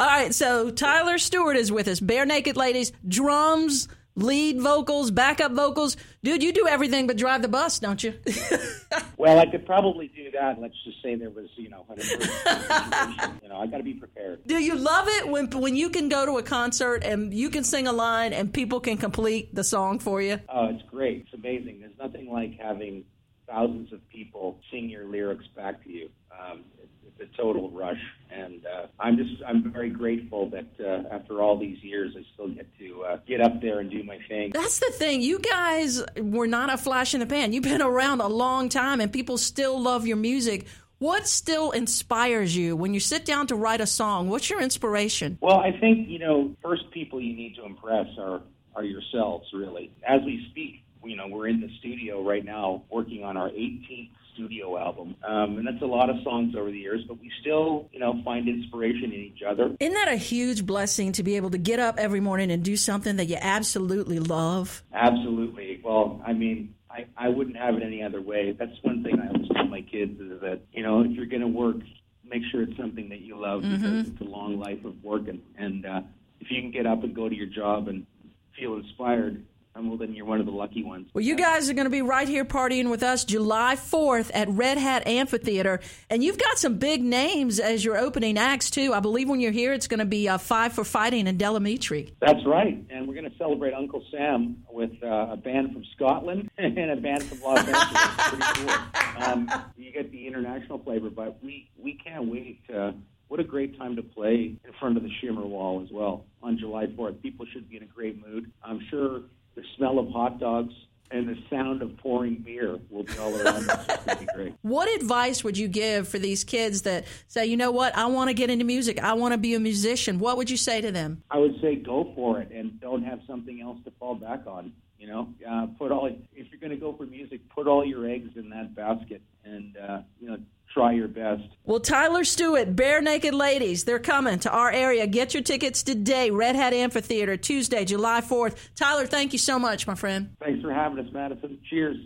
All right, so Tyler Stewart is with us. Barenaked Ladies, drums, lead vocals, backup vocals. Dude, you do everything but drive the bus, don't you? well, I could probably do that. Let's just say there was, you know, you know, I got to be prepared. Do you love it when when you can go to a concert and you can sing a line and people can complete the song for you? Oh, it's great. It's amazing. There's nothing like having thousands of people sing your lyrics back to you. Um, it's, it's a total rush, and uh, I'm just I'm very grateful that uh, after all these years, I still get to uh, get up there and do my thing. That's the thing. You guys were not a flash in the pan. You've been around a long time, and people still love your music. What still inspires you when you sit down to write a song? What's your inspiration? Well, I think you know, first people you need to impress are are yourselves, really. As we speak, you know, we're in the studio right now working on our 18th studio album. Um, and that's a lot of songs over the years, but we still, you know, find inspiration in each other. Isn't that a huge blessing to be able to get up every morning and do something that you absolutely love? Absolutely. Well, I mean, I, I wouldn't have it any other way. That's one thing I always tell my kids is that, you know, if you're going to work, make sure it's something that you love mm-hmm. because it's a long life of working. And uh, if you can get up and go to your job and feel inspired, well, then you're one of the lucky ones. Well, you guys are going to be right here partying with us July 4th at Red Hat Amphitheater. And you've got some big names as your opening acts, too. I believe when you're here, it's going to be uh, Five for Fighting and Del Amitri. That's right. And we're going to celebrate Uncle Sam with uh, a band from Scotland and a band from Los Angeles. Pretty cool. Um, you get the international flavor, but we, we can't wait to what a great time to play in front of the Shimmer Wall as well on July 4th. People should be in a great mood. I'm sure the smell of hot dogs and the sound of pouring beer will be all around us. It's going to be great. What advice would you give for these kids that say, you know what, I want to get into music, I want to be a musician? What would you say to them? I would say go for it and don't have something else to fall back on. You know, uh, put all if you're going to go for music, put all your eggs in that basket, and uh, you know, try your best. Well, Tyler Stewart, Barenaked Ladies, they're coming to our area. Get your tickets today. Red Hat Amphitheater, Tuesday, July 4th. Tyler, thank you so much, my friend. Thanks for having us, Madison. Cheers.